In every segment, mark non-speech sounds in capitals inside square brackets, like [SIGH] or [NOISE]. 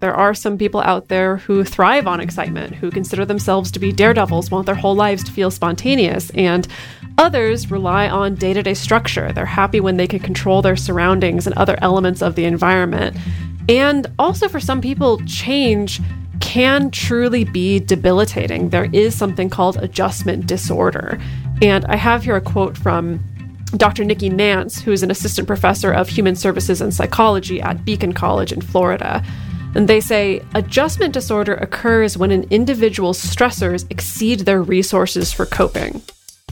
There are some people out there who thrive on excitement, who consider themselves to be daredevils, want their whole lives to feel spontaneous, and others rely on day to day structure. They're happy when they can control their surroundings and other elements of the environment. And also, for some people, change can truly be debilitating. There is something called adjustment disorder. And I have here a quote from Dr. Nikki Nance, who is an assistant professor of human services and psychology at Beacon College in Florida. And they say adjustment disorder occurs when an individual's stressors exceed their resources for coping.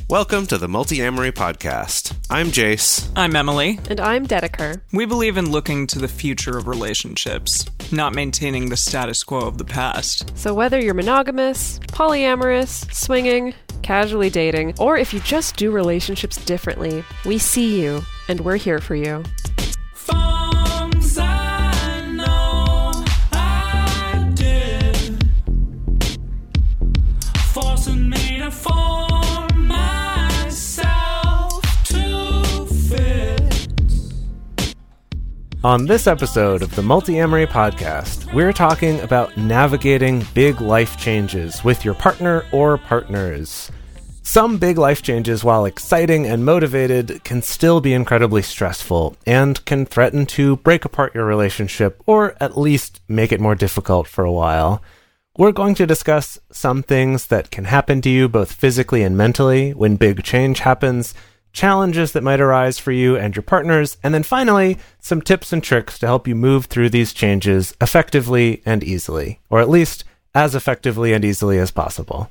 Welcome to the Multiamory Podcast. I'm Jace. I'm Emily. And I'm Dedeker. We believe in looking to the future of relationships, not maintaining the status quo of the past. So whether you're monogamous, polyamorous, swinging, casually dating, or if you just do relationships differently, we see you and we're here for you. On this episode of the Multiamory Podcast, we're talking about navigating big life changes with your partner or partners. Some big life changes, while exciting and motivated, can still be incredibly stressful and can threaten to break apart your relationship or at least make it more difficult for a while. We're going to discuss some things that can happen to you both physically and mentally when big change happens challenges that might arise for you and your partners, and then finally, some tips and tricks to help you move through these changes effectively and easily, or at least as effectively and easily as possible.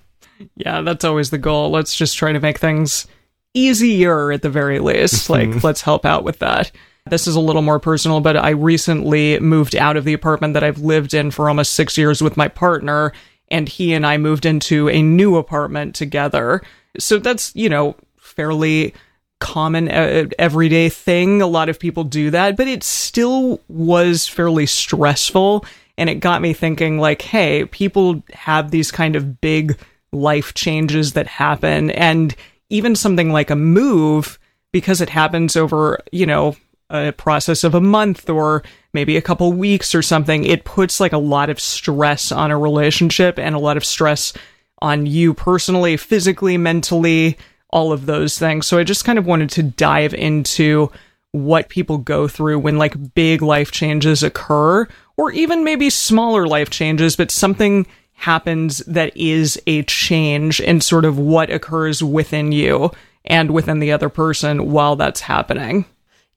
Yeah, that's always the goal. Let's just try to make things easier at the very least. [LAUGHS] like, let's help out with that. This is a little more personal, but I recently moved out of the apartment that I've lived in for almost six years with my partner, and he and I moved into a new apartment together. So that's, you know, fairly common uh, everyday thing. A lot of people do that, but it still was fairly stressful. And it got me thinking, like, hey, people have these kind of big life changes that happen. And even something like a move, because it happens over, you know, a process of a month or maybe a couple weeks or something, it puts like a lot of stress on a relationship and a lot of stress on you personally, physically, mentally, all of those things. So I just kind of wanted to dive into what people go through when like big life changes occur, or even maybe smaller life changes, but something happens that is a change in sort of what occurs within you and within the other person while that's happening.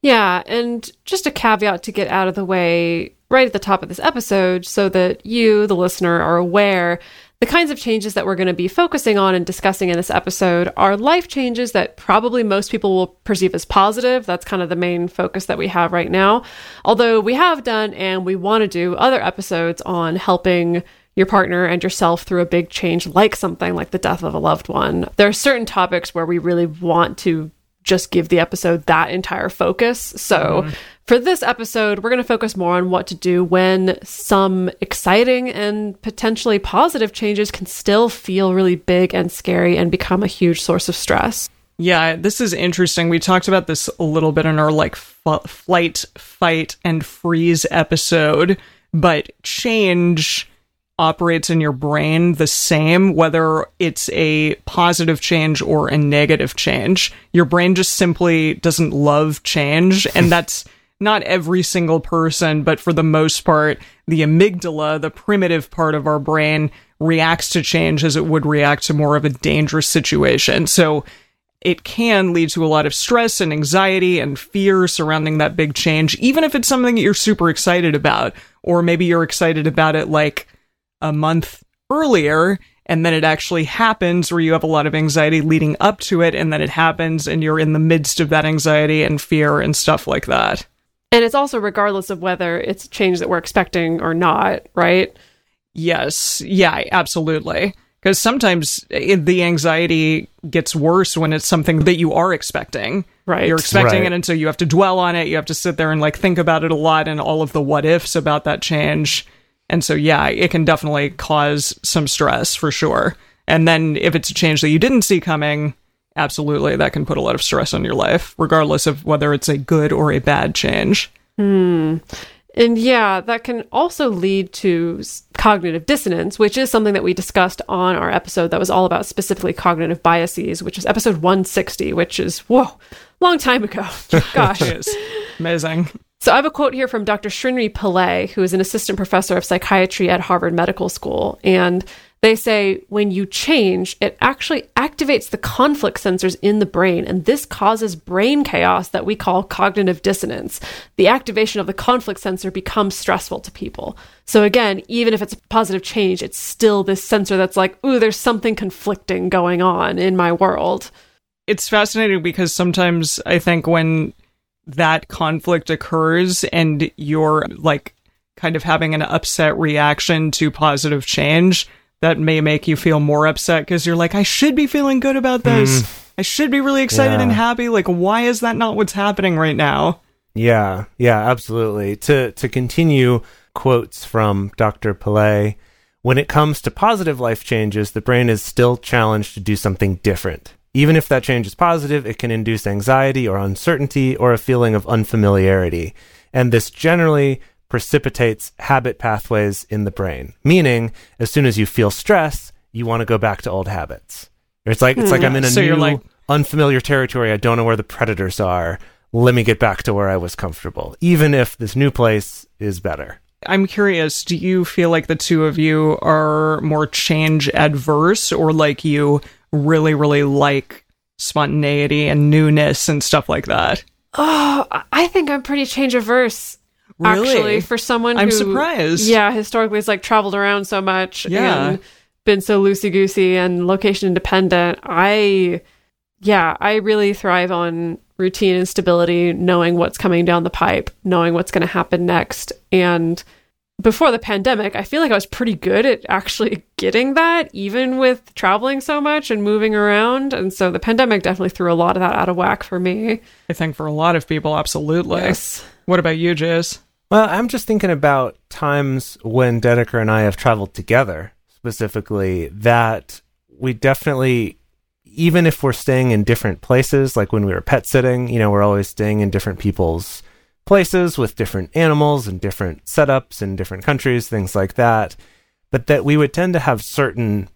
Yeah, and just a caveat to get out of the way right at the top of this episode so that you, the listener, are aware the kinds of changes that we're going to be focusing on and discussing in this episode are life changes that probably most people will perceive as positive. That's kind of the main focus that we have right now. Although we have done and we want to do other episodes on helping your partner and yourself through a big change like something like the death of a loved one. There are certain topics where we really want to just give the episode that entire focus. So mm-hmm. For this episode, we're going to focus more on what to do when some exciting and potentially positive changes can still feel really big and scary and become a huge source of stress. Yeah, this is interesting. We talked about this a little bit in our like f- flight, fight, and freeze episode, but change operates in your brain the same whether it's a positive change or a negative change. Your brain just simply doesn't love change, and [LAUGHS] that's not every single person, but for the most part, the amygdala, the primitive part of our brain, reacts to change as it would react to more of a dangerous situation. So it can lead to a lot of stress and anxiety and fear surrounding that big change, even if it's something that you're super excited about, or maybe you're excited about it like a month earlier and then it actually happens where you have a lot of anxiety leading up to it and then it happens and you're in the midst of that anxiety and fear and stuff like that. And it's also regardless of whether it's a change that we're expecting or not, right? Yes. Yeah, absolutely. Because sometimes it, the anxiety gets worse when it's something that you are expecting. Right. You're expecting right. it, and so you have to dwell on it. You have to sit there and like think about it a lot and all of the what ifs about that change. And so, yeah, it can definitely cause some stress for sure. And then if it's a change that you didn't see coming, absolutely that can put a lot of stress on your life, regardless of whether it's a good or a bad change. Hmm. And yeah, that can also lead to cognitive dissonance, which is something that we discussed on our episode that was all about specifically cognitive biases, which is episode 160, which is, whoa, long time ago. [LAUGHS] Gosh. Amazing. So I have a quote here from Dr. Srini Pillay, who is an assistant professor of psychiatry at Harvard Medical School. And they say when you change, it actually activates the conflict sensors in the brain, and this causes brain chaos that we call cognitive dissonance. The activation of the conflict sensor becomes stressful to people. So, again, even if it's a positive change, it's still this sensor that's like, ooh, there's something conflicting going on in my world. It's fascinating because sometimes I think when that conflict occurs and you're like kind of having an upset reaction to positive change, that may make you feel more upset because you're like, I should be feeling good about this. Mm. I should be really excited yeah. and happy. Like, why is that not what's happening right now? Yeah, yeah, absolutely. To to continue quotes from Dr. Pillay, when it comes to positive life changes, the brain is still challenged to do something different. Even if that change is positive, it can induce anxiety or uncertainty or a feeling of unfamiliarity. And this generally precipitates habit pathways in the brain. Meaning, as soon as you feel stress, you want to go back to old habits. It's like it's like I'm hmm. in a so new like, unfamiliar territory. I don't know where the predators are. Let me get back to where I was comfortable, even if this new place is better. I'm curious, do you feel like the two of you are more change adverse or like you really, really like spontaneity and newness and stuff like that? Oh, I think I'm pretty change averse. Really? Actually, for someone I'm who, surprised. Yeah, historically has like traveled around so much yeah. and been so loosey goosey and location independent. I, yeah, I really thrive on routine and stability, knowing what's coming down the pipe, knowing what's going to happen next. And before the pandemic, I feel like I was pretty good at actually getting that, even with traveling so much and moving around. And so the pandemic definitely threw a lot of that out of whack for me. I think for a lot of people, absolutely. Yes. What about you, Jace? Well, I'm just thinking about times when Dedeker and I have traveled together, specifically, that we definitely, even if we're staying in different places, like when we were pet sitting, you know, we're always staying in different people's places with different animals and different setups in different countries, things like that. But that we would tend to have certain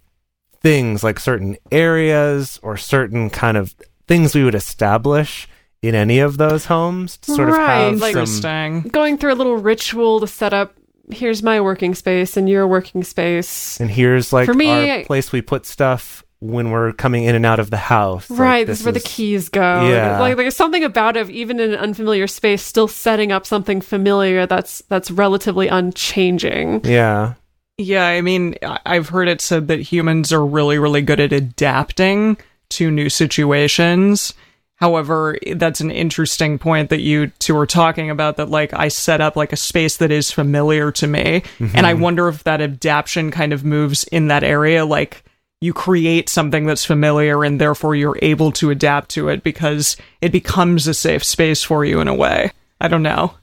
things, like certain areas or certain kind of things we would establish in any of those homes to sort right, of have like some going through a little ritual to set up here's my working space and your working space and here's like For me, our place we put stuff when we're coming in and out of the house right like, this, this is where the keys go yeah like there's something about it even in an unfamiliar space still setting up something familiar that's that's relatively unchanging yeah yeah i mean i've heard it said that humans are really really good at adapting to new situations However, that's an interesting point that you two were talking about that like I set up like a space that is familiar to me. Mm-hmm. And I wonder if that adaptation kind of moves in that area. Like you create something that's familiar and therefore you're able to adapt to it because it becomes a safe space for you in a way. I don't know.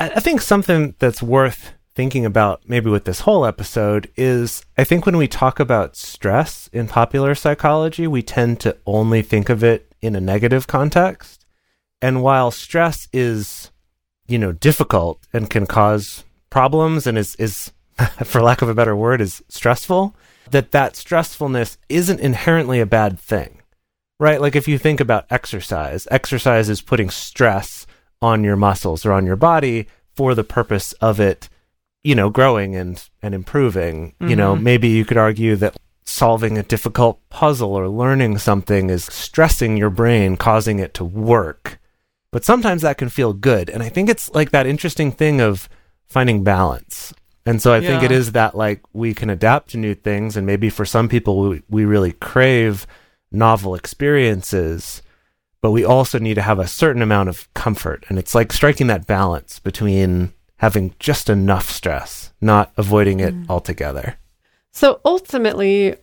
I think something that's worth thinking about maybe with this whole episode is I think when we talk about stress in popular psychology, we tend to only think of it in a negative context. And while stress is, you know, difficult and can cause problems and is, is, [LAUGHS] for lack of a better word, is stressful, that that stressfulness isn't inherently a bad thing, right? Like if you think about exercise, exercise is putting stress on your muscles or on your body for the purpose of it, you know, growing and, and improving. Mm-hmm. You know, mm-hmm. maybe you could argue that solving a difficult puzzle or learning something is stressing your brain, causing it to work. But sometimes that can feel good. And I think it's like that interesting thing of finding balance. And so I yeah. think it is that like we can adapt to new things. And maybe for some people, we, we really crave novel experiences, but we also need to have a certain amount of comfort. And it's like striking that balance between having just enough stress, not avoiding it mm. altogether. So ultimately,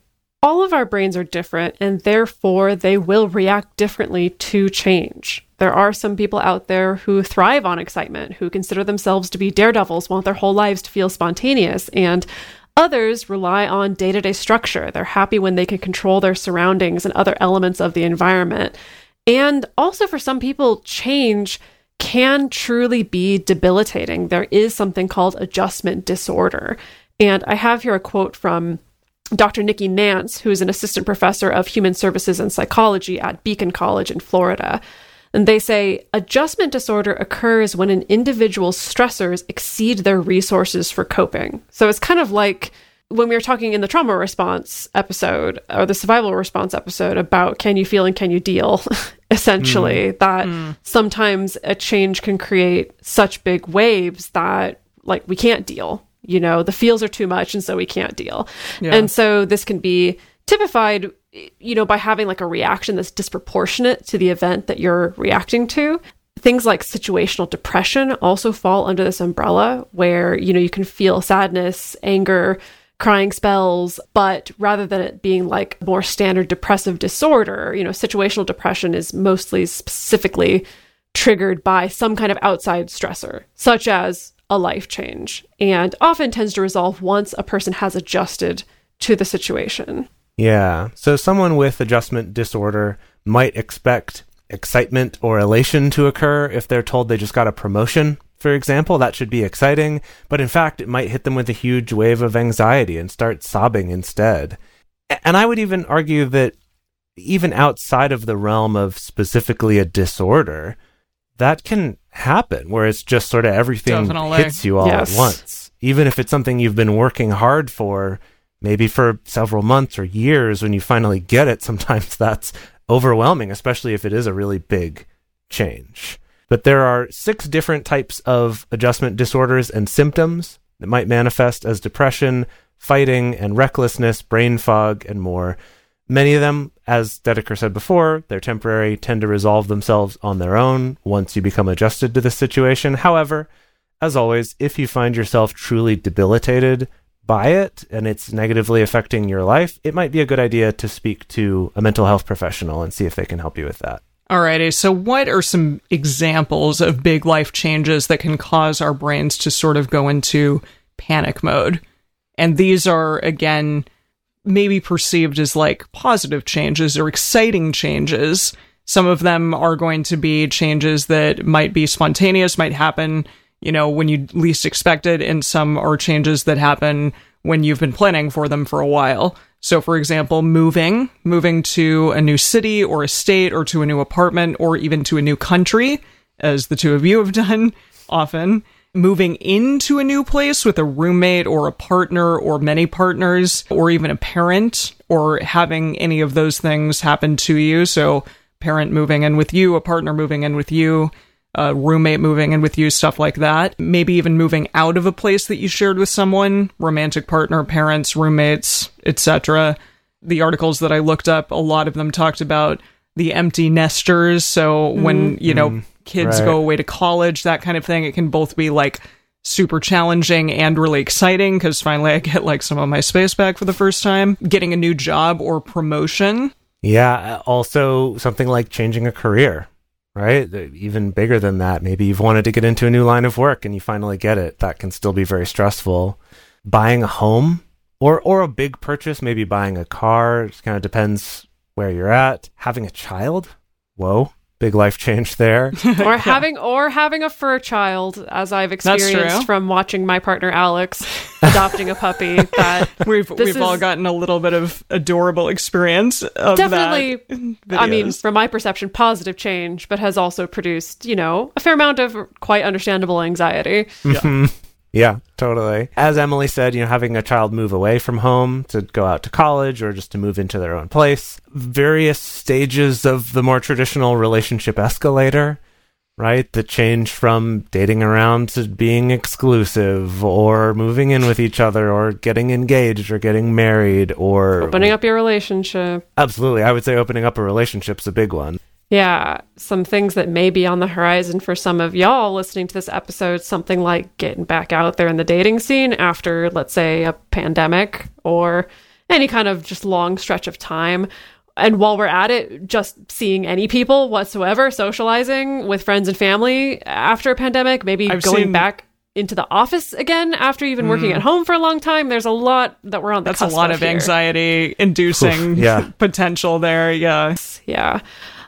all of our brains are different, and therefore they will react differently to change. There are some people out there who thrive on excitement, who consider themselves to be daredevils, want their whole lives to feel spontaneous, and others rely on day to day structure. They're happy when they can control their surroundings and other elements of the environment. And also, for some people, change can truly be debilitating. There is something called adjustment disorder. And I have here a quote from Dr. Nikki Nance, who is an assistant professor of human services and psychology at Beacon College in Florida. And they say adjustment disorder occurs when an individual's stressors exceed their resources for coping. So it's kind of like when we were talking in the trauma response episode or the survival response episode about can you feel and can you deal, [LAUGHS] essentially, mm. that mm. sometimes a change can create such big waves that like we can't deal. You know, the feels are too much and so we can't deal. Yeah. And so this can be typified you know by having like a reaction that's disproportionate to the event that you're reacting to things like situational depression also fall under this umbrella where you know you can feel sadness anger crying spells, but rather than it being like more standard depressive disorder, you know, situational depression is mostly specifically triggered by some kind of outside stressor, such as a life change, and often tends to resolve once a person has adjusted to the situation. Yeah. So someone with adjustment disorder might expect excitement or elation to occur if they're told they just got a promotion for example, that should be exciting, but in fact, it might hit them with a huge wave of anxiety and start sobbing instead. And I would even argue that even outside of the realm of specifically a disorder, that can happen where it's just sort of everything Definitely. hits you all yes. at once. Even if it's something you've been working hard for, maybe for several months or years, when you finally get it, [LAUGHS] sometimes that's overwhelming, especially if it is a really big change. But there are six different types of adjustment disorders and symptoms that might manifest as depression, fighting, and recklessness, brain fog, and more. Many of them, as Dedeker said before, they're temporary, tend to resolve themselves on their own once you become adjusted to the situation. However, as always, if you find yourself truly debilitated by it and it's negatively affecting your life, it might be a good idea to speak to a mental health professional and see if they can help you with that. Alrighty, so what are some examples of big life changes that can cause our brains to sort of go into panic mode? And these are, again, maybe perceived as like positive changes or exciting changes. Some of them are going to be changes that might be spontaneous, might happen, you know, when you least expect it, and some are changes that happen when you've been planning for them for a while. So, for example, moving, moving to a new city or a state or to a new apartment or even to a new country, as the two of you have [LAUGHS] done often. Moving into a new place with a roommate or a partner or many partners or even a parent or having any of those things happen to you. So, parent moving in with you, a partner moving in with you, a roommate moving in with you, stuff like that. Maybe even moving out of a place that you shared with someone, romantic partner, parents, roommates, etc. The articles that I looked up, a lot of them talked about the empty nesters. So mm. when, you know, mm, kids right. go away to college, that kind of thing, it can both be like super challenging and really exciting because finally I get like some of my space back for the first time. Getting a new job or promotion. Yeah. Also, something like changing a career right? Even bigger than that. Maybe you've wanted to get into a new line of work and you finally get it. That can still be very stressful. Buying a home or or a big purchase, maybe buying a car, it kind of depends where you're at. Having a child, whoa, big life change there. [LAUGHS] or having or having a fur child, as I've experienced from watching my partner Alex [LAUGHS] adopting a puppy. That [LAUGHS] we've we've is, all gotten a little bit of adorable experience. Of definitely, I mean, from my perception, positive change, but has also produced you know a fair amount of quite understandable anxiety. Mm-hmm. Yeah. Yeah, totally. As Emily said, you know, having a child move away from home to go out to college or just to move into their own place, various stages of the more traditional relationship escalator, right? The change from dating around to being exclusive or moving in with each other or getting engaged or getting married or opening up your relationship. Absolutely. I would say opening up a relationship's a big one. Yeah, some things that may be on the horizon for some of y'all listening to this episode, something like getting back out there in the dating scene after, let's say, a pandemic or any kind of just long stretch of time. And while we're at it, just seeing any people whatsoever, socializing with friends and family after a pandemic, maybe I've going seen... back into the office again after you've been working mm. at home for a long time. There's a lot that we're on the That's a lot of, of anxiety inducing yeah. [LAUGHS] potential there. Yeah. Yeah.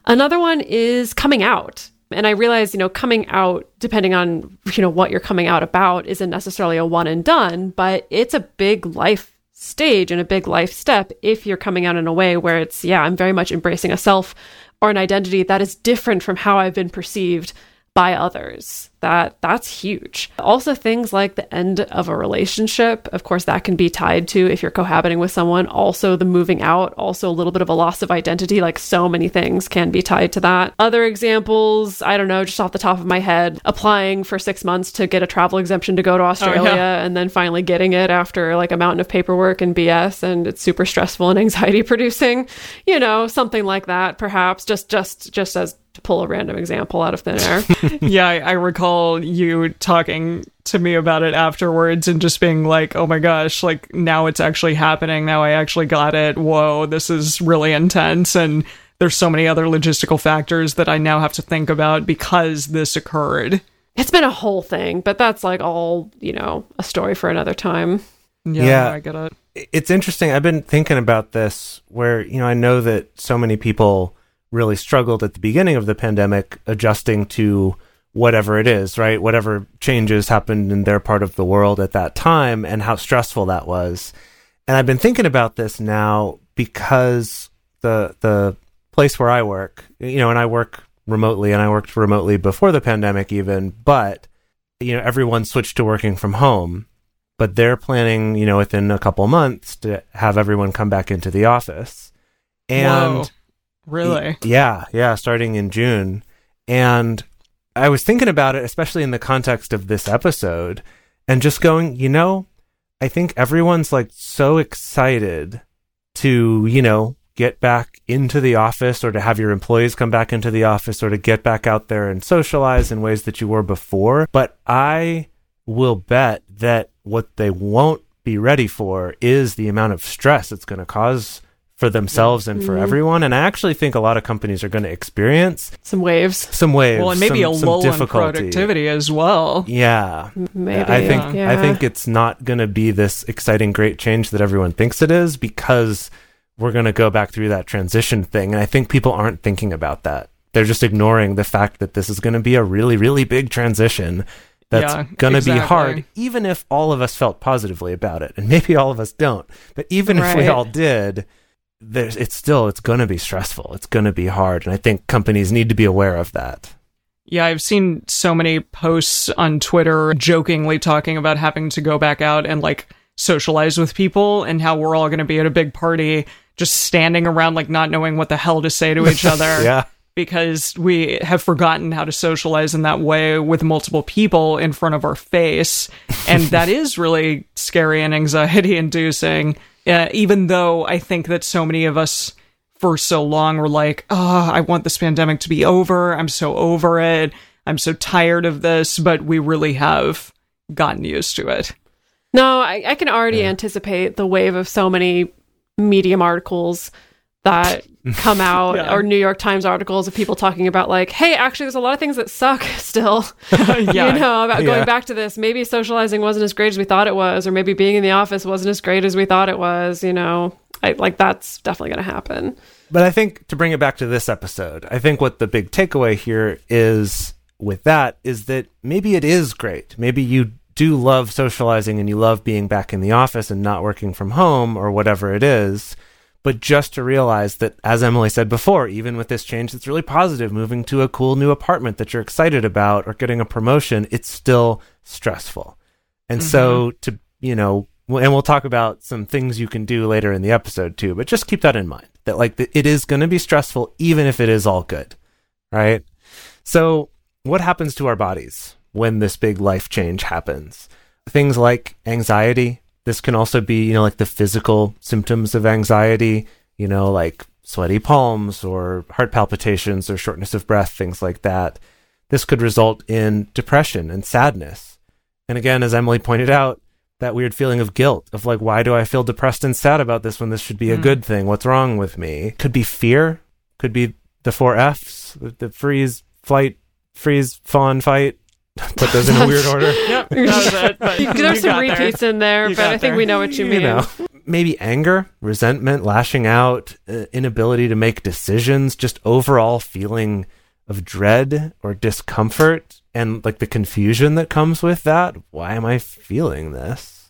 Another one is coming out. And I realize, you know, coming out, depending on, you know, what you're coming out about, isn't necessarily a one and done, but it's a big life stage and a big life step if you're coming out in a way where it's, yeah, I'm very much embracing a self or an identity that is different from how I've been perceived by others. That that's huge. Also things like the end of a relationship of course that can be tied to if you're cohabiting with someone also the moving out also a little bit of a loss of identity like so many things can be tied to that. Other examples i don't know just off the top of my head applying for six months to get a travel exemption to go to australia oh, yeah. and then finally getting it after like a mountain of paperwork and bs and it's super stressful and anxiety [LAUGHS] producing you know something like that perhaps just just just as to pull a random example out of thin air. [LAUGHS] yeah, I, I, recall you talking to me about it afterwards and just being like, oh my gosh, like now it's actually happening. Now I actually got it. Whoa, this is really intense. And there's so many other logistical factors that I now have to think about because this occurred. It's been a whole thing, but that's like all, you know, a story for another time. Yeah, yeah, I get it. It's interesting. I've been thinking about this where, you know, I know that so many people really struggled at the beginning of the pandemic adjusting to whatever it is, right? Whatever changes happened in their part of the world at that time and how stressful that was. And I've been thinking about this now because the the place where I work, you know, and I work remotely and I worked remotely before the pandemic even, but you know, everyone switched to working from home, but they're planning, you know, within a couple months to have everyone come back into the office. And Whoa. Really? Yeah, yeah, starting in June. And I was thinking about it, especially in the context of this episode, and just going, you know, I think everyone's like so excited to, you know, get back into the office or to have your employees come back into the office or to get back out there and socialize in ways that you were before. But I will bet that what they won't be ready for is the amount of stress it's going to cause for themselves and for mm-hmm. everyone. And I actually think a lot of companies are going to experience some waves, some waves, well, and maybe some, a lull in productivity as well. Yeah, maybe. I think yeah. I think it's not going to be this exciting, great change that everyone thinks it is because we're going to go back through that transition thing. And I think people aren't thinking about that. They're just ignoring the fact that this is going to be a really, really big transition that's yeah, going to exactly. be hard, even if all of us felt positively about it. And maybe all of us don't. But even right. if we all did, there's it's still it's going to be stressful. It's going to be hard, and I think companies need to be aware of that. Yeah, I've seen so many posts on Twitter jokingly talking about having to go back out and like socialize with people and how we're all going to be at a big party just standing around like not knowing what the hell to say to each [LAUGHS] other. yeah. Because we have forgotten how to socialize in that way with multiple people in front of our face. And that [LAUGHS] is really scary and anxiety inducing. Uh, even though I think that so many of us for so long were like, oh, I want this pandemic to be over. I'm so over it. I'm so tired of this. But we really have gotten used to it. No, I, I can already yeah. anticipate the wave of so many Medium articles that [LAUGHS] come out yeah. or New York Times articles of people talking about like, hey, actually there's a lot of things that suck [LAUGHS] still. [LAUGHS] yeah. you know, about going back to this. Maybe socializing wasn't as great as we thought it was, or maybe being in the office wasn't as great as we thought it was, you know. I like that's definitely gonna happen. But I think to bring it back to this episode, I think what the big takeaway here is with that is that maybe it is great. Maybe you do love socializing and you love being back in the office and not working from home or whatever it is but just to realize that, as Emily said before, even with this change that's really positive, moving to a cool new apartment that you're excited about or getting a promotion, it's still stressful. And mm-hmm. so, to, you know, and we'll talk about some things you can do later in the episode too, but just keep that in mind that, like, it is going to be stressful, even if it is all good, right? So, what happens to our bodies when this big life change happens? Things like anxiety, this can also be, you know, like the physical symptoms of anxiety, you know, like sweaty palms or heart palpitations or shortness of breath, things like that. This could result in depression and sadness. And again, as Emily pointed out, that weird feeling of guilt of like, why do I feel depressed and sad about this when this should be a mm. good thing? What's wrong with me? Could be fear, could be the four F's, the freeze, flight, freeze, fawn, fight, [LAUGHS] put those in a weird order. [LAUGHS] yep, that was [LAUGHS] it. There's some repeats there. in there, you but I think there. we know what you, you mean. Know. Maybe anger, resentment, lashing out, uh, inability to make decisions, just overall feeling of dread or discomfort and like the confusion that comes with that. Why am I feeling this?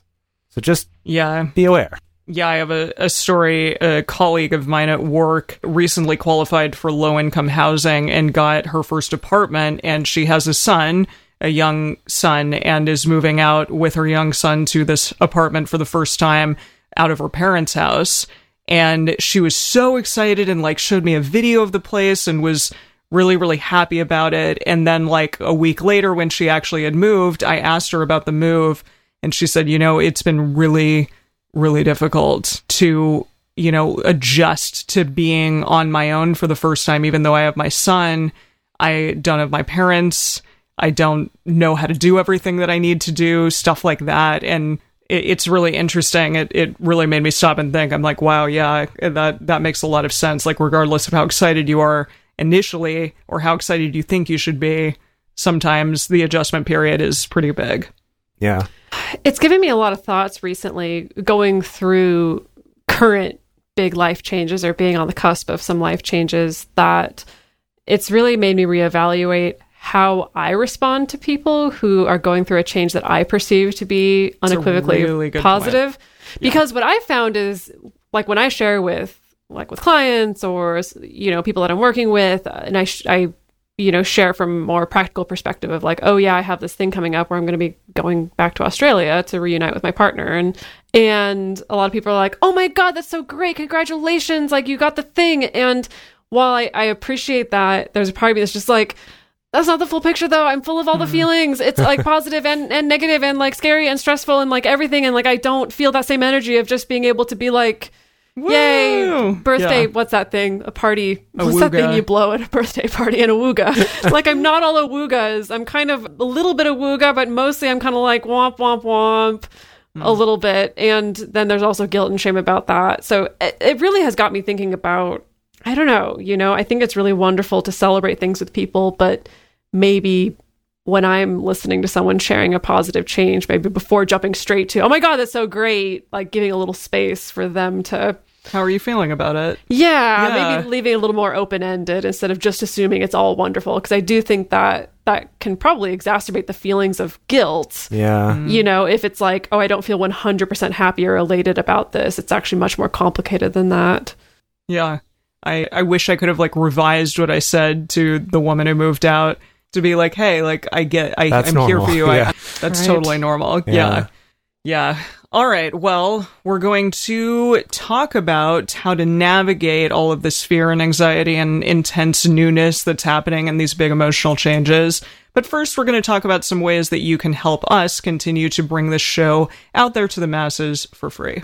So just Yeah. be aware. Yeah, I have a, a story. A colleague of mine at work recently qualified for low income housing and got her first apartment, and she has a son, a young son, and is moving out with her young son to this apartment for the first time out of her parents' house. And she was so excited and like showed me a video of the place and was really, really happy about it. And then, like a week later, when she actually had moved, I asked her about the move, and she said, You know, it's been really really difficult to you know adjust to being on my own for the first time even though i have my son i don't have my parents i don't know how to do everything that i need to do stuff like that. And it, it's really interesting. It, it really made me stop and think. I'm like wow yeah that that makes a lot of sense. Like regardless of how excited you are initially or how excited you think you should be sometimes the adjustment period is pretty big. Yeah. It's given me a lot of thoughts recently going through current big life changes or being on the cusp of some life changes that it's really made me reevaluate how I respond to people who are going through a change that I perceive to be unequivocally really positive. Because what I found is like when I share with like with clients or you know people that I'm working with uh, and I sh- I you know share from more practical perspective of like oh yeah I have this thing coming up where I'm going to be going back to Australia to reunite with my partner. And and a lot of people are like oh my god that's so great. Congratulations. Like you got the thing. And while I, I appreciate that there's a part of me that's just like that's not the full picture though. I'm full of all the hmm. feelings. It's like [LAUGHS] positive and, and negative and like scary and stressful and like everything. And like i don't feel that same energy of just being able to be like yay birthday Yeah. what's that thing? A party. A what's that thing you blow at a birthday party? And a wooga [LAUGHS] like i'm not all a woogas i'm kind of a little bit of wooga but mostly i'm kind of like womp womp womp hmm. a little bit. And then there's also guilt and shame about that. So it, it really has got me thinking about i don't know you know i think it's really wonderful to celebrate things with people but maybe when i'm listening to someone sharing a positive change maybe before jumping straight to oh my god that's so great like giving a little space for them to how are you feeling about it yeah, Yeah. maybe leaving a little more open ended instead of just assuming it's all wonderful. Because I do think that that can probably exacerbate the feelings of guilt. Yeah. Mm. You know, if it's like, oh, I don't feel 100% happy or elated about this, it's actually much more complicated than that. Yeah. I, I wish I could have like revised what I said to the woman who moved out to be like, hey, like I get I, That's I'm here for you. Yeah. I, [LAUGHS] that's Right. totally normal. Yeah. Yeah. yeah. All right. Well, we're going to talk about how to navigate all of this fear and anxiety and intense newness that's happening and these big emotional changes. But first, we're going to talk about some ways that you can help us continue to bring this show out there to the masses for free.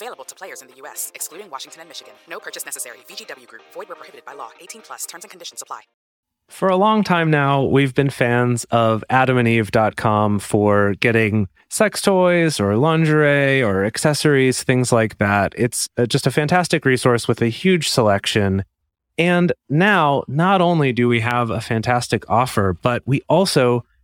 Available to players in the U.S., excluding Washington and Michigan. No purchase necessary. VGW Group, void where prohibited by law. 18 plus terms and conditions apply. For a long time now, we've been fans of adamandeve.com for getting sex toys or lingerie or accessories, things like that. It's uh, just a fantastic resource with a huge selection. And now, not only do we have a fantastic offer, but we also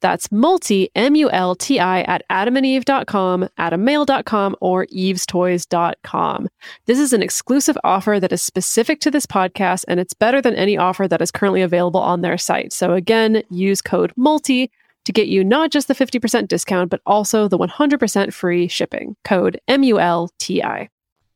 That's multi, M U L T I, at adamandeve.com, adammale.com, or evestoys.com. This is an exclusive offer that is specific to this podcast, and it's better than any offer that is currently available on their site. So again, use code MULTI to get you not just the 50% discount, but also the 100% free shipping. Code M U L T I.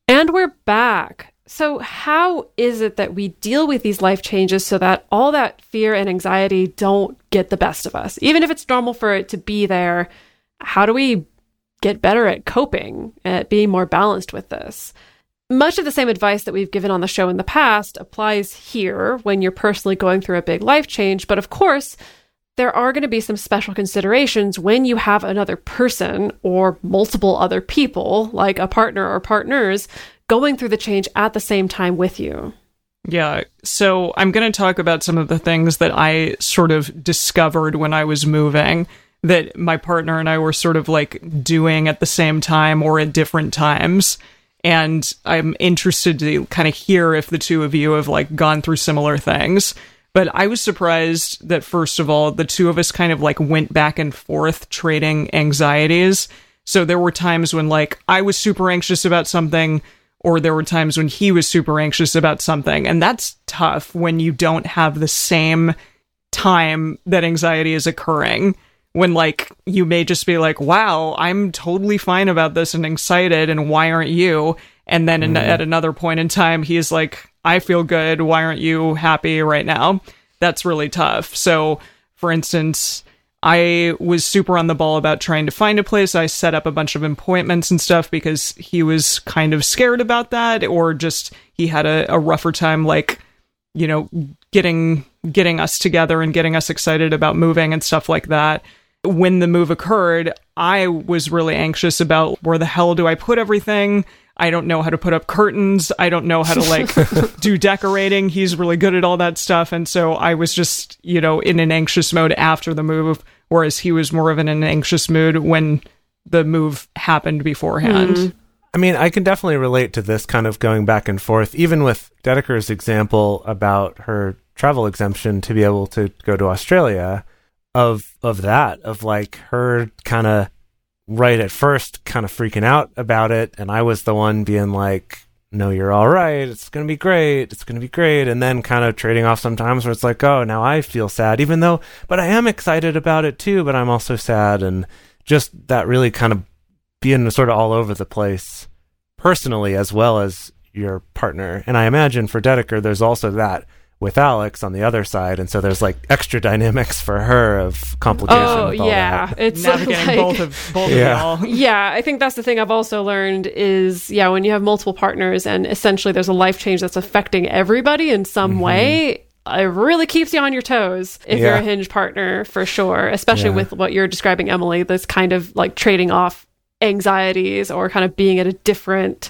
And we're back. So, how is it that we deal with these life changes so that all that fear and anxiety don't get the best of us? Even if it's normal for it to be there, how do we get better at coping, at being more balanced with this? Much of the same advice that we've given on the show in the past applies here when you're personally going through a big life change. But of course, there are going to be some special considerations when you have another person or multiple other people, like a partner or partners, going through the change at the same time with you. Yeah. So I'm going to talk about some of the things that I sort of discovered when I was moving that my partner and I were sort of like doing at the same time or at different times. And I'm interested to kind of hear if the two of you have like gone through similar things. But I was surprised that, first of all, the two of us kind of like went back and forth trading anxieties. So there were times when like I was super anxious about something or there were times when he was super anxious about something. And that's tough when you don't have the same time that anxiety is occurring. When, like, you may just be like, wow, I'm totally fine about this and excited, and why aren't you? And then in, mm-hmm. at another point in time, he's like, I feel good. Why aren't you happy right now? That's really tough. So, for instance, I was super on the ball about trying to find a place. I set up a bunch of appointments and stuff because he was kind of scared about that, or just he had a, a rougher time, like you know, getting getting us together and getting us excited about moving and stuff like that. When the move occurred, I was really anxious about where the hell do I put everything? I don't know how to put up curtains. I don't know how to like [LAUGHS] do decorating. He's really good at all that stuff. And so I was just, you know, in an anxious mode after the move whereas he was more of in an anxious mood when the move happened beforehand. Mm-hmm. I mean, I can definitely relate to this kind of going back and forth, even with Dedeker's example about her travel exemption to be able to go to Australia. Of of that, of like her kind of right at first, kind of freaking out about it, and I was the one being like, no, you're all right. It's going to be great. It's going to be great. And then kind of trading off sometimes where it's like, oh, now I feel sad, even though, but I am excited about it too, but I'm also sad. And just that really kind of being sort of all over the place personally as well as your partner. And I imagine for Dedeker, there's also that with Alex on the other side, and so there's like extra dynamics for her of complication. Oh yeah, it's Navigating like, both of both Yeah. of y'all. yeah, I think that's the thing I've also learned is yeah, when you have multiple partners and essentially there's a life change that's affecting everybody in some Mm-hmm. way. It really keeps you on your toes if you're a hinge partner for sure, especially Yeah. with what you're describing, Emily. This kind of like trading off anxieties or kind of being at a different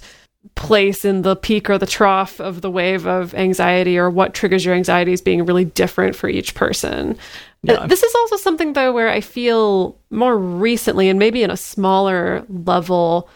place in the peak or the trough of the wave of anxiety or what triggers your anxieties being really different for each person. Uh, This is also something though where I feel more recently and maybe in a smaller level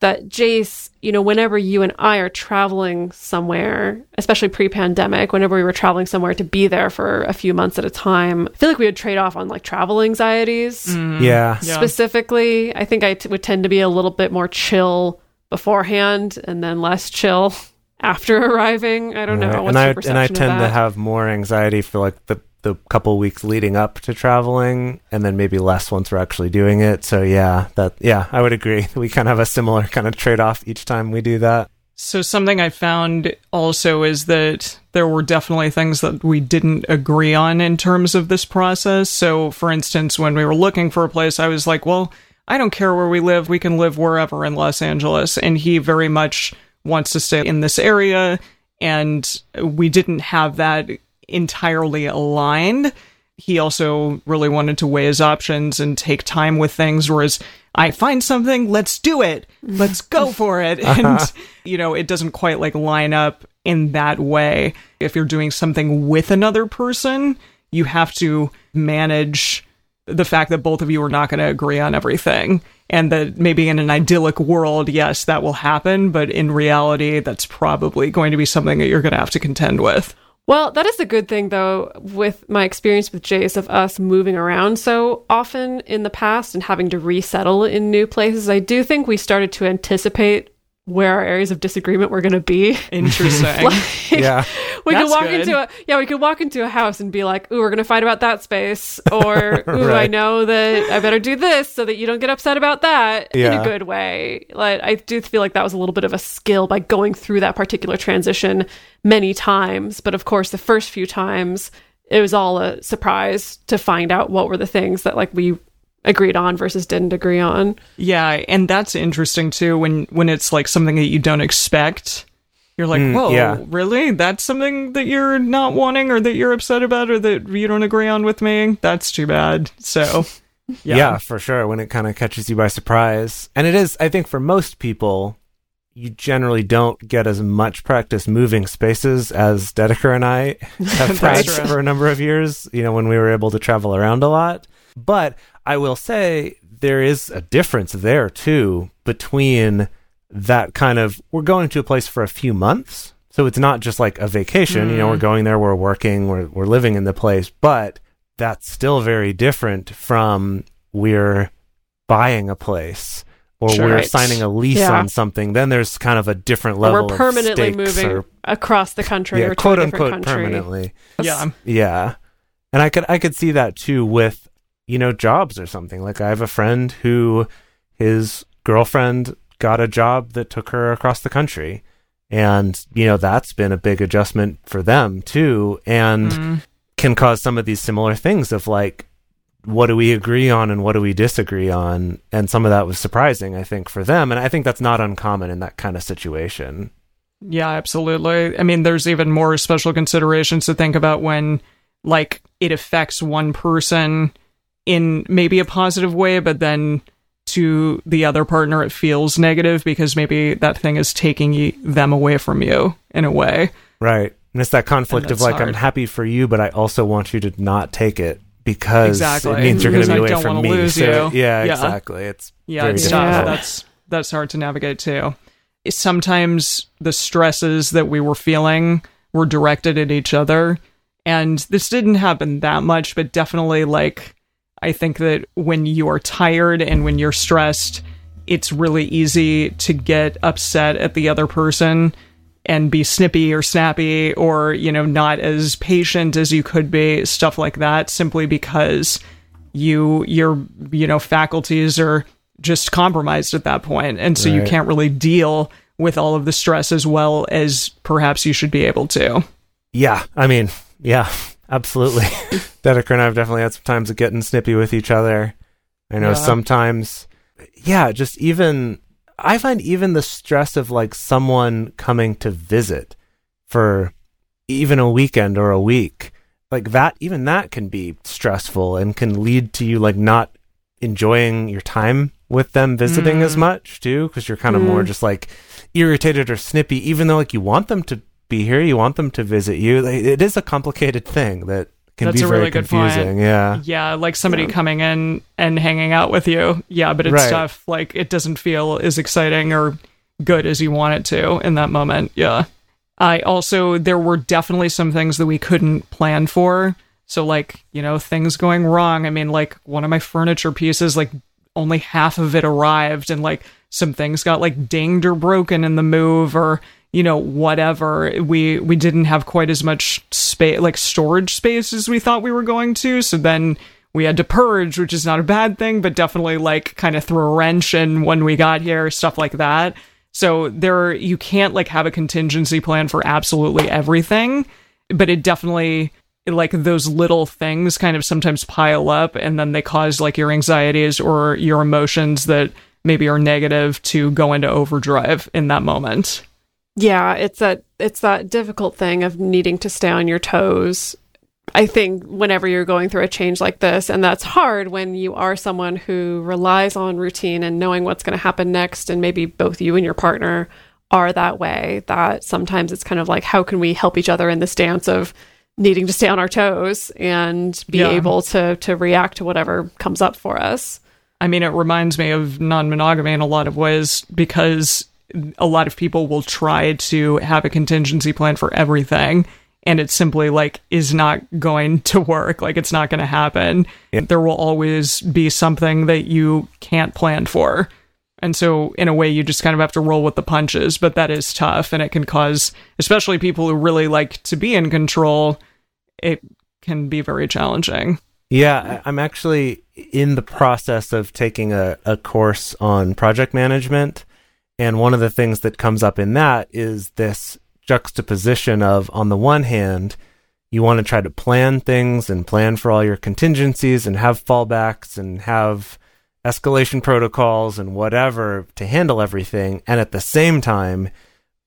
that Jace, you know, whenever you and I are traveling somewhere, especially pre-pandemic, whenever we were traveling somewhere to be there for a few months at a time, I feel like we would trade off on like travel anxieties Mm. Yeah. Yeah. specifically. I think I t- would tend to be a little bit more chill beforehand and then less chill [LAUGHS] after arriving. I don't know. Right. What's and your I and I tend to have more anxiety for like the the couple weeks leading up to traveling, and then maybe less once we're actually doing it. So yeah, that yeah, I would agree. [LAUGHS] We kind of have a similar kind of trade off each time we do that. So something I found also is that there were definitely things that we didn't agree on in terms of this process. So for instance, when we were looking for a place, I was like, well, I don't care where we live. We can live wherever in Los Angeles. And he very much wants to stay in this area. And we didn't have that entirely aligned. He also really wanted to weigh his options and take time with things, whereas I find something, let's do it. Let's go [LAUGHS] for it. Uh-huh. And, you know, it doesn't quite like line up in that way. If you're doing something with another person, you have to manage the fact that both of you are not going to agree on everything. And that maybe in an idyllic world, yes, that will happen. But in reality, that's probably going to be something that you're going to have to contend with. Well, that is the good thing, though, with my experience with Jace of us moving around so often in the past and having to resettle in new places. I do think we started to anticipate where our areas of disagreement were going to be. Interesting. [LAUGHS] Like, Yeah. we could walk good. into a yeah, we could walk into a house and be like, "Ooh, we're going to fight about that space," [LAUGHS] or "Ooh, I know that I better do this so that you don't get upset about that in a good way." Like I do feel like that was a little bit of a skill by going through that particular transition many times, but of course, the first few times it was all a surprise to find out what were the things that like we agreed on versus didn't agree on. Yeah, and that's interesting too when when it's like something that you don't expect. You're like, mm, "Whoa, yeah. really? That's something that you're not wanting or that you're upset about or that you don't agree on with me? That's too bad." So, [LAUGHS] Yeah. yeah. for sure. When it kind of catches you by surprise. And it is, I think, for most people, you generally don't get as much practice moving spaces as Dedeker and I [LAUGHS] have practiced for a number of years, you know, when we were able to travel around a lot. But I will say there is a difference there too between that kind of we're going to a place for a few months. So it's not just like a vacation, you know, we're mm. going there, we're working, we're we're living in the place, but that's still very different from we're buying a place or Sure. we're Right. signing a lease Yeah. on something. Then there's kind of a different Or level we're permanently stakes moving or- across the country yeah, or to quote a unquote country. permanently. Yeah. Yeah. And I could I could see that too with, you know, jobs or something. Like I have a friend who his girlfriend got a job that took her across the country. And, you know, that's been a big adjustment for them too. And Mm. can cause some of these similar things of like what do we agree on and what do we disagree on? And some of that was surprising, I think, for them. And I think that's not uncommon in that kind of situation. Yeah, absolutely. I mean, there's even more special considerations to think about when, like, it affects one person in maybe a positive way, but then to the other partner, it feels negative because maybe that thing is taking you, them away from you in a way. Right. And it's that conflict of like, hard. I'm happy for you, but I also want you to not take it because Exactly. it means you're going to be away from me. lose So, you. Yeah, Yeah. exactly. It's Yeah, very it's difficult. tough. Yeah. That's that's hard to navigate too. Sometimes the stresses that we were feeling were directed at each other, and this didn't happen that much, but definitely like I think that when you are tired and when you're stressed, it's really easy to get upset at the other person and be snippy or snappy or you know not as patient as you could be stuff like that simply because you your you know faculties are just compromised at that point. And so you can't really deal with all of the stress as well as perhaps you should be able to. Yeah, I mean, yeah, absolutely. [LAUGHS] Dedeker and I have definitely had some times of getting snippy with each other. I know Yeah. sometimes, yeah, just even, I find even the stress of like someone coming to visit for even a weekend or a week, like that, even that can be stressful and can lead to you like not enjoying your time with them visiting as Mm. much too, because you're kind of more Mm. just like irritated or snippy, even though like you want them to be here, you want them to visit you. It is a complicated thing that can That's be a very really point. confusing. Yeah. yeah like somebody coming in and hanging out with you yeah but it's Right. tough like it doesn't feel as exciting or good as you want it to in that moment yeah i also there were definitely some things that we couldn't plan for so like you know things going wrong i mean like one of my furniture pieces like only half of it arrived and like some things got like dinged or broken in the move or you know whatever we we didn't have quite as much space like storage space as we thought we were going to. So then we had to purge which is not a bad thing but definitely like kind of threw a wrench in when we got here stuff like that. So there you can't like have a contingency plan for absolutely everything but it definitely like those little things kind of sometimes pile up and then they cause like your anxieties or your emotions that maybe are negative to go into overdrive in that moment Yeah, it's that it's that difficult thing of needing to stay on your toes. I think whenever you're going through a change like this, and that's hard when you are someone who relies on routine and knowing what's going to happen next, and maybe both you and your partner are that way. That sometimes it's kind of like, how can we help each other in this dance of needing to stay on our toes and be Yeah. able to to react to whatever comes up for us? I mean, it reminds me of non monogamy in a lot of ways because a lot of people will try to have a contingency plan for everything. and it simply like is not going to work. Like it's not going to happen. Yeah. There will always be something that you can't plan for. And so, in a way, you just kind of have to roll with the punches, but that is tough. And it can cause, especially people who really like to be in control, it can be very challenging. Yeah, I'm actually in the process of taking a, a course on project management. And one of the things that comes up in that is this juxtaposition of, on the one hand, you want to try to plan things and plan for all your contingencies and have fallbacks and have escalation protocols and whatever to handle everything. And at the same time,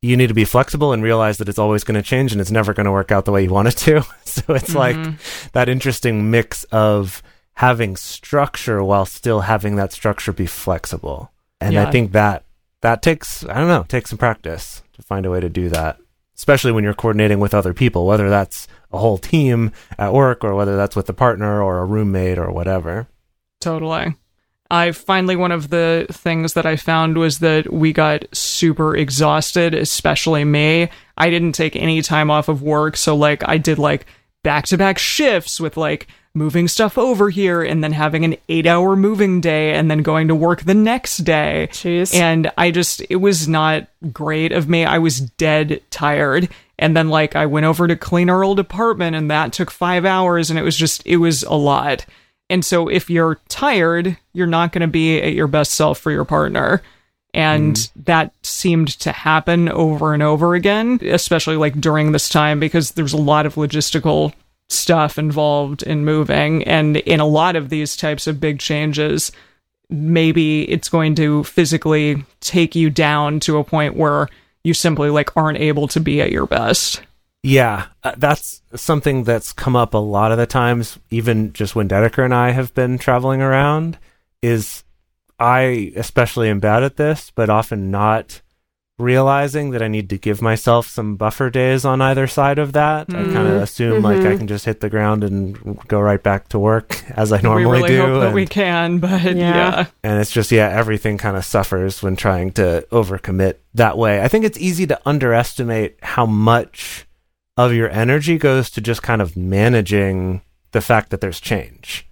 you need to be flexible and realize that it's always going to change and it's never going to work out the way you want it to. [LAUGHS] so it's like mm-hmm. that interesting mix of having structure while still having that structure be flexible. And I think that that takes I don't know, takes some practice to find a way to do that. Especially when you're coordinating with other people, whether that's a whole team at work or whether that's with a partner or a roommate or whatever. Totally. I finally, one of the things that I found was that we got super exhausted, especially me. I didn't take any time off of work. So, like, I did like back to back shifts with like moving stuff over here and then having an eight hour moving day and then going to work the next day. Jeez. And I just, it was not great of me. I was dead tired. And then, like, I went over to clean our old apartment and that took five hours and it was just, it was a lot. And so, if you're tired, you're not going to be at your best self for your partner. And mm-hmm. that seemed to happen over and over again, especially like during this time, because there's a lot of logistical stuff involved in moving. And in a lot of these types of big changes, maybe it's going to physically take you down to a point where you simply like aren't able to be at your best. Yeah, uh, that's something that's come up a lot of the times, even just when Dedeker and I have been traveling around, is I especially am bad at this, but often not realizing that I need to give myself some buffer days on either side of that. I mm-hmm. kind of assume like I mm-hmm. can just hit the ground and go right back to work [LAUGHS] as I normally we really do. hope that we can, but Yeah. yeah. and it's just yeah everything kind of suffers when trying to overcommit that way i think it's easy to underestimate how much of your energy goes to just kind of managing the fact that there's change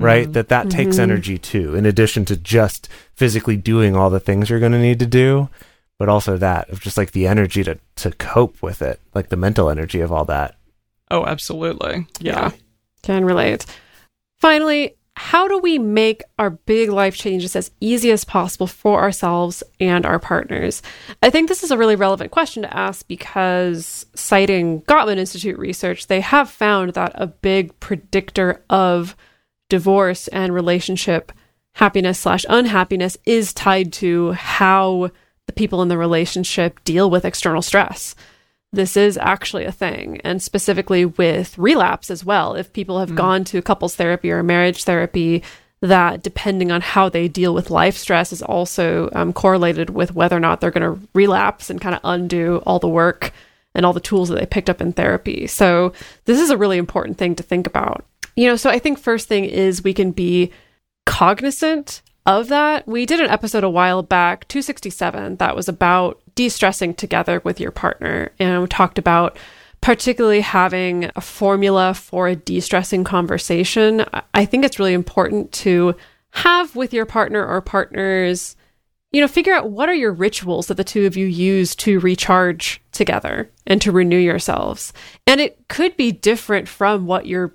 right mm-hmm. that that takes energy too in addition to just physically doing all the things you're going to need to do but also that of just like the energy to to cope with it like the mental energy of all that Oh, absolutely. Yeah. Can relate. Finally, how do we make our big life changes as easy as possible for ourselves and our partners? I think this is a really relevant question to ask because, citing Gottman Institute research, they have found that a big predictor of divorce and relationship happiness slash unhappiness is tied to how the people in the relationship deal with external stress this is actually a thing, and specifically with relapse as well. If people have gone to couples therapy or marriage therapy, that depending on how they deal with life stress is also um, correlated with whether or not they're going to relapse and kind of undo all the work and all the tools that they picked up in therapy. So, this is a really important thing to think about. You know, so I think first thing is we can be cognizant of that. We did an episode a while back, 267, that was about de stressing together with your partner. And we talked about particularly having a formula for a de stressing conversation. I- think it's really important to have with your partner or partners. You know, figure out what are your rituals that the two of you use to recharge together and to renew yourselves. And it could be different from what your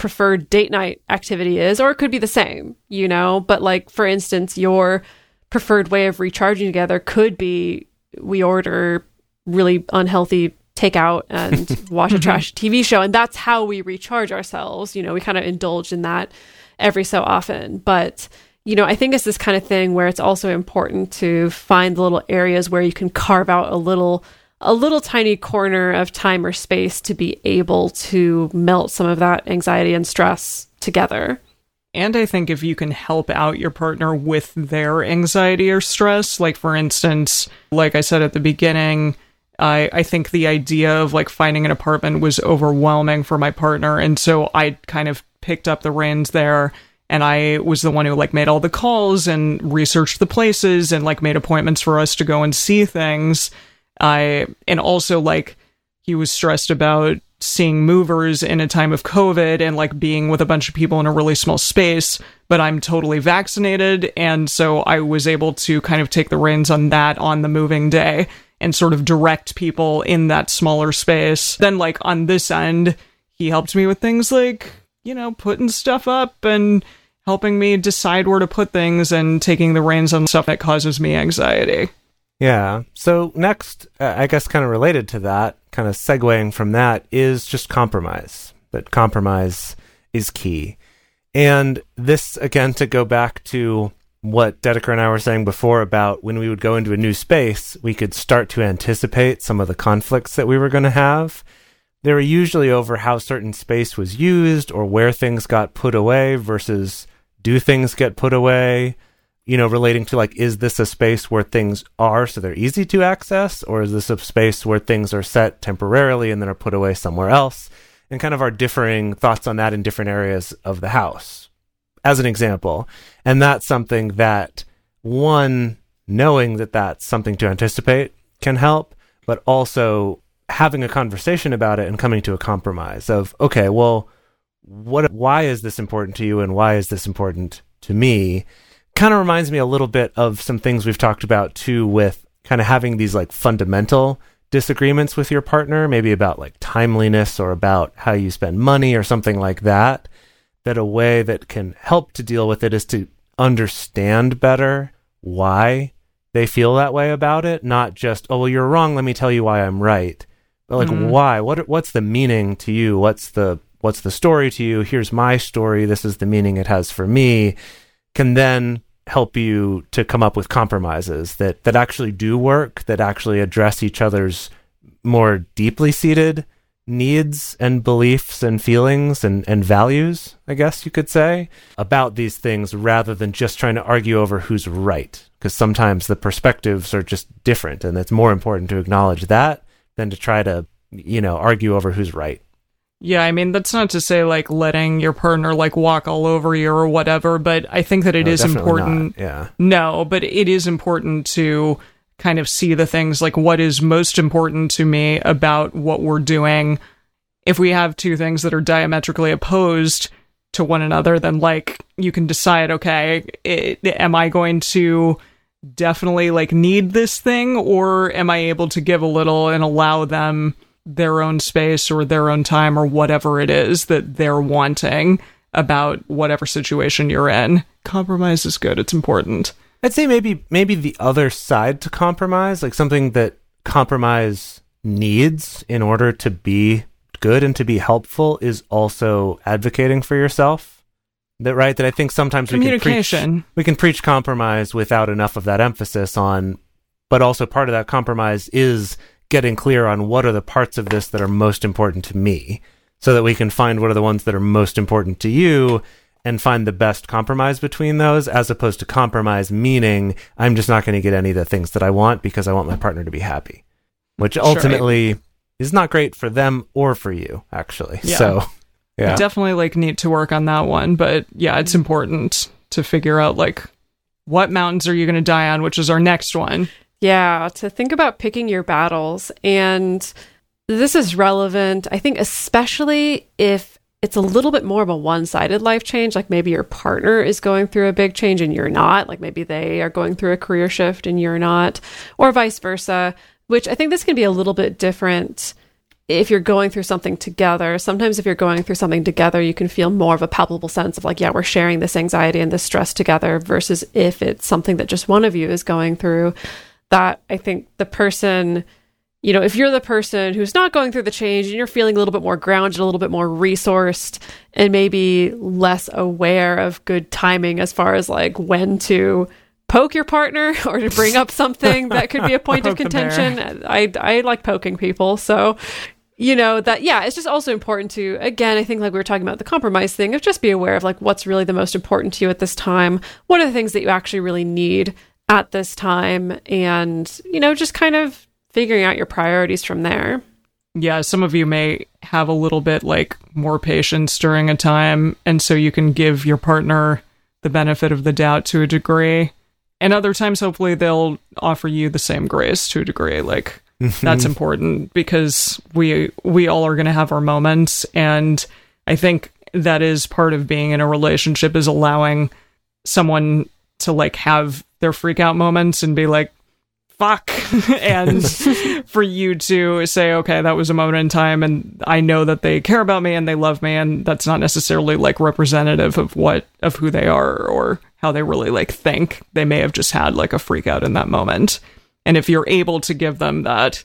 preferred date night activity is, or it could be the same, you know. But, like, for instance, your preferred way of recharging together could be we order really unhealthy takeout [LAUGHS] and watch a mm-hmm. trash TV show. And that's how we recharge ourselves. You know, we kind of indulge in that every so often. But, you know, I think it's this kind of thing where it's also important to find the little areas where you can carve out a little a little tiny corner of time or space to be able to melt some of that anxiety and stress together. And I think if you can help out your partner with their anxiety or stress, like for instance, like I said at the beginning, I, I think the idea of like finding an apartment was overwhelming for my partner. And so I kind of picked up the reins there and I was the one who like made all the calls and researched the places and like made appointments for us to go and see things. I and also like he was stressed about seeing movers in a time of COVID and like being with a bunch of people in a really small space, but I'm totally vaccinated. And so I was able to kind of take the reins on that on the moving day and sort of direct people in that smaller space. Then, like, on this end, he helped me with things like, you know, putting stuff up and helping me decide where to put things and taking the reins on stuff that causes me anxiety. Yeah. So next, uh, I guess, kind of related to that, kind of segueing from that, is just compromise. That compromise is key. And this, again, to go back to what Dedeker and I were saying before about when we would go into a new space, we could start to anticipate some of the conflicts that we were going to have. They were usually over how certain space was used or where things got put away versus do things get put away you know, relating to like, is this a space where things are so they're easy to access, or is this a space where things are set temporarily and then are put away somewhere else? And kind of our differing thoughts on that in different areas of the house, as an example. And that's something that one, knowing that that's something to anticipate can help, but also having a conversation about it and coming to a compromise of, okay, well, what, why is this important to you and why is this important to me? Kind of reminds me a little bit of some things we've talked about too with kind of having these like fundamental disagreements with your partner, maybe about like timeliness or about how you spend money or something like that. That a way that can help to deal with it is to understand better why they feel that way about it, not just, oh, well, you're wrong. Let me tell you why I'm right. But like, mm-hmm. why? What? What's the meaning to you? What's the What's the story to you? Here's my story. This is the meaning it has for me. Can then help you to come up with compromises that that actually do work, that actually address each other's more deeply seated needs and beliefs and feelings and, and values, I guess you could say, about these things rather than just trying to argue over who's right. Because sometimes the perspectives are just different, and it's more important to acknowledge that than to try to, you know, argue over who's right. Yeah, I mean that's not to say like letting your partner like walk all over you or whatever, but I think that it no, is important. Not. Yeah. No, but it is important to kind of see the things like what is most important to me about what we're doing. If we have two things that are diametrically opposed to one another, then like you can decide, okay, it, am I going to definitely like need this thing or am I able to give a little and allow them their own space or their own time or whatever it is that they're wanting about whatever situation you're in. Compromise is good. It's important. I'd say maybe maybe the other side to compromise, like something that compromise needs in order to be good and to be helpful is also advocating for yourself. That right that I think sometimes we can preach we can preach compromise without enough of that emphasis on but also part of that compromise is getting clear on what are the parts of this that are most important to me so that we can find what are the ones that are most important to you and find the best compromise between those as opposed to compromise meaning I'm just not going to get any of the things that I want because I want my partner to be happy, which ultimately sure. is not great for them or for you actually. Yeah. So, yeah. Definitely like need to work on that one, but yeah, it's important to figure out like what mountains are you going to die on, which is our next one. Yeah, to think about picking your battles. And this is relevant, I think, especially if it's a little bit more of a one sided life change. Like maybe your partner is going through a big change and you're not. Like maybe they are going through a career shift and you're not, or vice versa, which I think this can be a little bit different if you're going through something together. Sometimes if you're going through something together, you can feel more of a palpable sense of like, yeah, we're sharing this anxiety and this stress together versus if it's something that just one of you is going through that I think the person, you know, if you're the person who's not going through the change and you're feeling a little bit more grounded, a little bit more resourced, and maybe less aware of good timing as far as like when to poke your partner [LAUGHS] or to bring up something that could be a point of [LAUGHS] contention. I, I like poking people. So, you know, that, yeah, it's just also important to, again, I think like we were talking about the compromise thing of just be aware of like what's really the most important to you at this time. What are the things that you actually really need at this time and, you know, just kind of figuring out your priorities from there. Yeah, some of you may have a little bit like more patience during a time, and so you can give your partner the benefit of the doubt to a degree. And other times, hopefully, they'll offer you the same grace to a degree. Like, [LAUGHS] That's important because we we all are going to have our moments and I think that is part of being in a relationship is allowing someone to like have their freak out moments and be like fuck. [LAUGHS] And [LAUGHS] for you to say okay that was a moment in time and i know that they care about me and they love me and that's not necessarily like representative of what of who they are or how they really like think. They may have just had like a freak out in that moment. And if you're able to give them that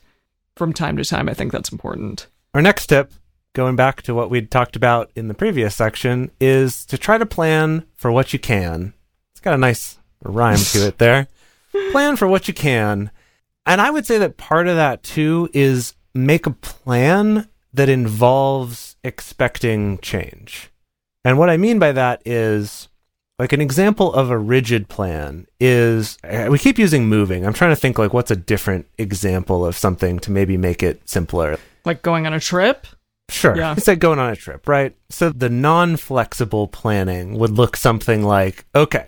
from time to time i think that's important. Our next tip, going back to what we'd talked about in the previous section, is to try to plan for what you can. It's got a nice rhyme to it there. [LAUGHS] plan for what you can. And I would say that part of that too is make a plan that involves expecting change. And what I mean by that is like an example of a rigid plan is uh, we keep using moving. I'm trying to think like what's a different example of something to maybe make it simpler. like going on a trip Sure. Yeah. It's like going on a trip, right? So the non flexible planning would look something like okay,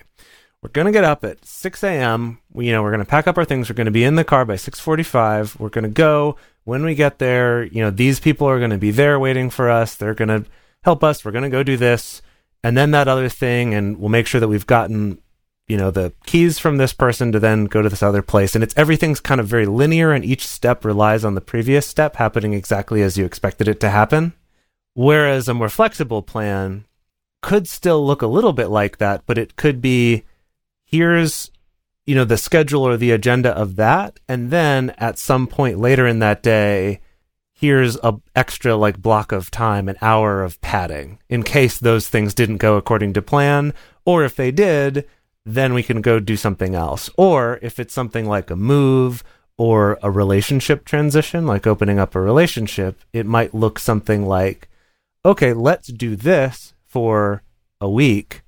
we're going to get up at 6 a.m. We, you know, we're going to pack up our things. We're going to be in the car by 6:45. We're going to go. When we get there, you know, these people are going to be there waiting for us. They're going to help us. We're going to go do this, and then that other thing, and we'll make sure that we've gotten, you know, the keys from this person to then go to this other place. And it's everything's kind of very linear, and each step relies on the previous step happening exactly as you expected it to happen. Whereas a more flexible plan could still look a little bit like that, but it could be here's you know the schedule or the agenda of that. And then at some point later in that day here's a extra like block of time an hour of padding in case those things didn't go according to plan. Or if they did then we can go do something else. Or if it's something like a move or a relationship transition like opening up a relationship it might look something like okay let's do this for a week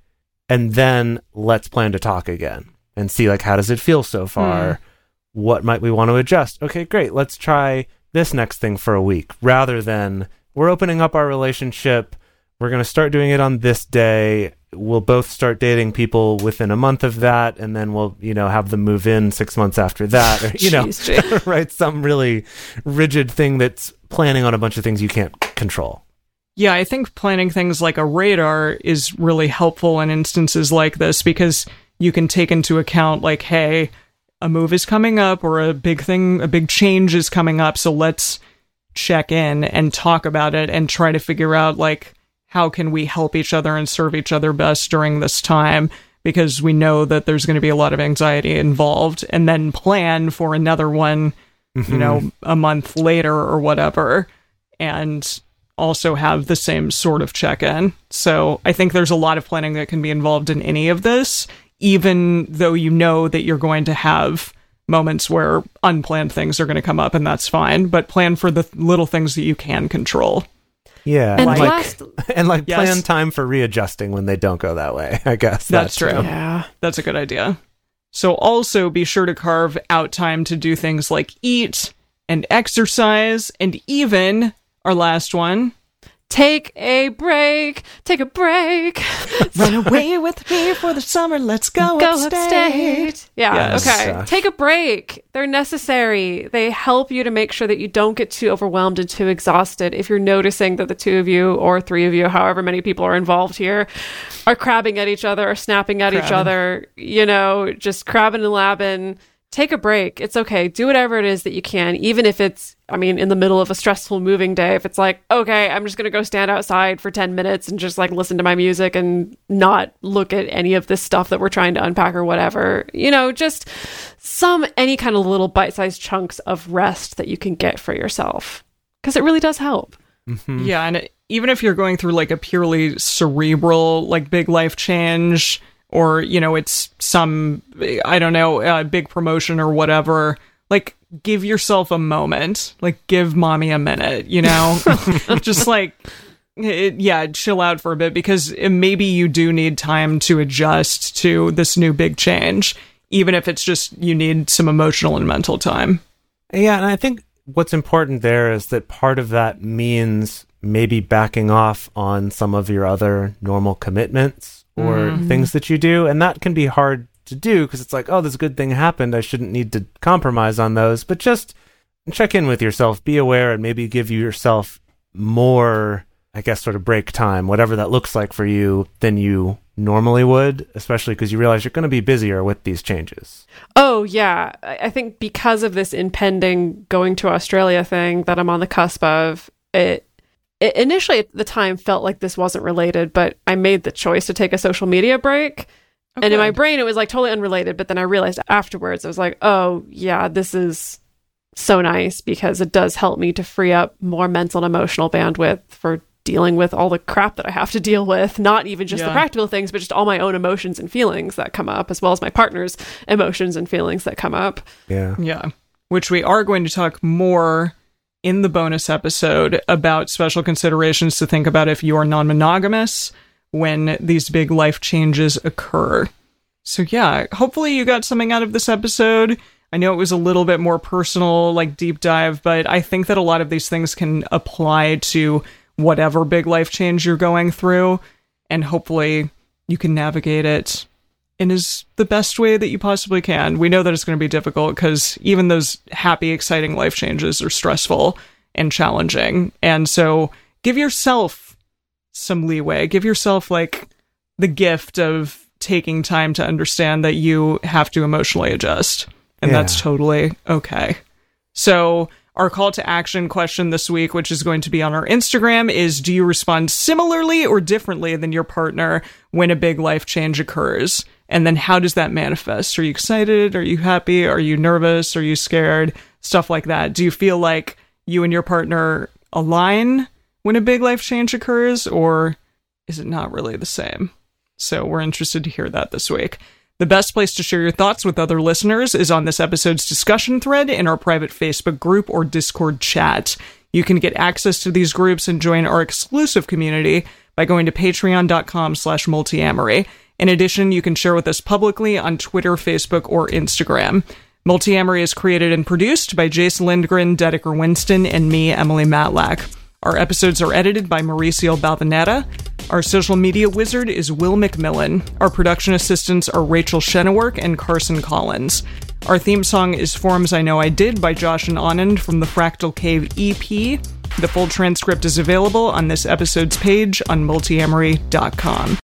and then let's plan to talk again and see like how does it feel so hmm. far? What might we want to adjust? Okay great let's try this next thing for a week. Rather than we're opening up our relationship we're going to start doing it on this day we'll both start dating people within a month of that and then we'll you know have them move in six months after that or, you know [LAUGHS] Jeez, [LAUGHS] right some really rigid thing that's planning on a bunch of things you can't control Yeah, I think planning things like a radar is really helpful in instances like this because you can take into account, like, hey, a move is coming up or a big thing, a big change is coming up. So let's check in and talk about it and try to figure out, like, how can we help each other and serve each other best during this time? Because we know that there's going to be a lot of anxiety involved, and then plan for another one, you mm-hmm. know, a month later or whatever. And also have the same sort of check in. So I think there's a lot of planning that can be involved in any of this, even though you know that you're going to have moments where unplanned things are going to come up, and that's fine. But plan for the little things that you can control. yeah And like, last, [LAUGHS] and like Yes. plan time for readjusting when they don't go that way i guess That's true. yeah. That's a good idea. So also be sure to carve out time to do things like eat and exercise, and even our last one, Take a break. Take a break. [LAUGHS] run away with me for the summer. Let's go, Go upstate. upstate. Yeah. Yes. Okay. Uh, Take a break. They're necessary. They help you to make sure that you don't get too overwhelmed and too exhausted. If you're noticing that the two of you or three of you, however many people are involved here, are crabbing at each other or snapping at each other, you know, just crabbing and labbing. Take a break. It's okay. Do whatever it is that you can, even if it's, I mean, in the middle of a stressful moving day. If it's like, okay, I'm just going to go stand outside for 10 minutes and just like listen to my music and not look at any of this stuff that we're trying to unpack or whatever. You know, just some, any kind of little bite sized chunks of rest that you can get for yourself. Because it really does help. Mm-hmm. Yeah, and it- even if you're going through like a purely cerebral, like big life change, or you know, it's some I don't know, uh, big promotion or whatever, like give yourself a moment, like give mommy a minute, you know, [LAUGHS] [LAUGHS] just like. It, yeah, chill out for a bit because maybe you do need time to adjust to this new big change, even if it's just you need some emotional and mental time. Yeah, and I think what's important there is that part of that means maybe backing off on some of your other normal commitments or mm-hmm. things that you do. And that can be hard to do because it's like, oh, this good thing happened. I shouldn't need to compromise on those. But just check in with yourself, be aware, and maybe give yourself more, I guess, sort of break time, whatever that looks like for you, than you normally would, especially because you realize you're going to be busier with these changes. Oh, yeah. I I think because of this impending going to Australia thing that I'm on the cusp of, it, it initially at the time felt like this wasn't related, but I made the choice to take a social media break. Oh, and in my brain, it was like totally unrelated. But then I realized afterwards, I was like, oh, yeah, this is so nice because it does help me to free up more mental and emotional bandwidth for dealing with all the crap that I have to deal with. Not even just the practical things, but just all my own emotions and feelings that come up, as well as my partner's emotions and feelings that come up. Yeah. Yeah. Which we are going to talk more in the bonus episode about special considerations to think about if you're non monogamous when these big life changes occur. So, yeah, hopefully you got something out of this episode. I know it was a little bit more personal, like deep dive, but I think that a lot of these things can apply to whatever big life change you're going through. And hopefully you can navigate it in is the best way that you possibly can. We know that it's going to be difficult because even those happy, exciting life changes are stressful and challenging. And so give yourself some leeway. Give yourself like the gift of taking time to understand that you have to emotionally adjust. And Yeah. that's totally okay. So, our call to action question this week, which is going to be on our Instagram, is Do you respond similarly or differently than your partner when a big life change occurs? And then how does that manifest? Are you excited? Are you happy? Are you nervous? Are you scared? Stuff like that. Do you feel like you and your partner align when a big life change occurs, or is it not really the same? So we're interested to hear that this week. The best place to share your thoughts with other listeners is on this episode's discussion thread in our private Facebook group or Discord chat. You can get access to these groups and join our exclusive community by going to patreon.com slash multiamory. In addition, you can share with us publicly on Twitter, Facebook, or Instagram. Multiamory is created and produced by Jase Lindgren, Dedeker Winston, and me, Emily Matlack. Our episodes are edited by Mauricio Balvanera. Our social media wizard is Will McMillan. Our production assistants are Rachel Shennework and Carson Collins. Our theme song is Forms I Know I Did by Josh and Anand from the Fractal Cave EP. The full transcript is available on this episode's page on multiamory.com.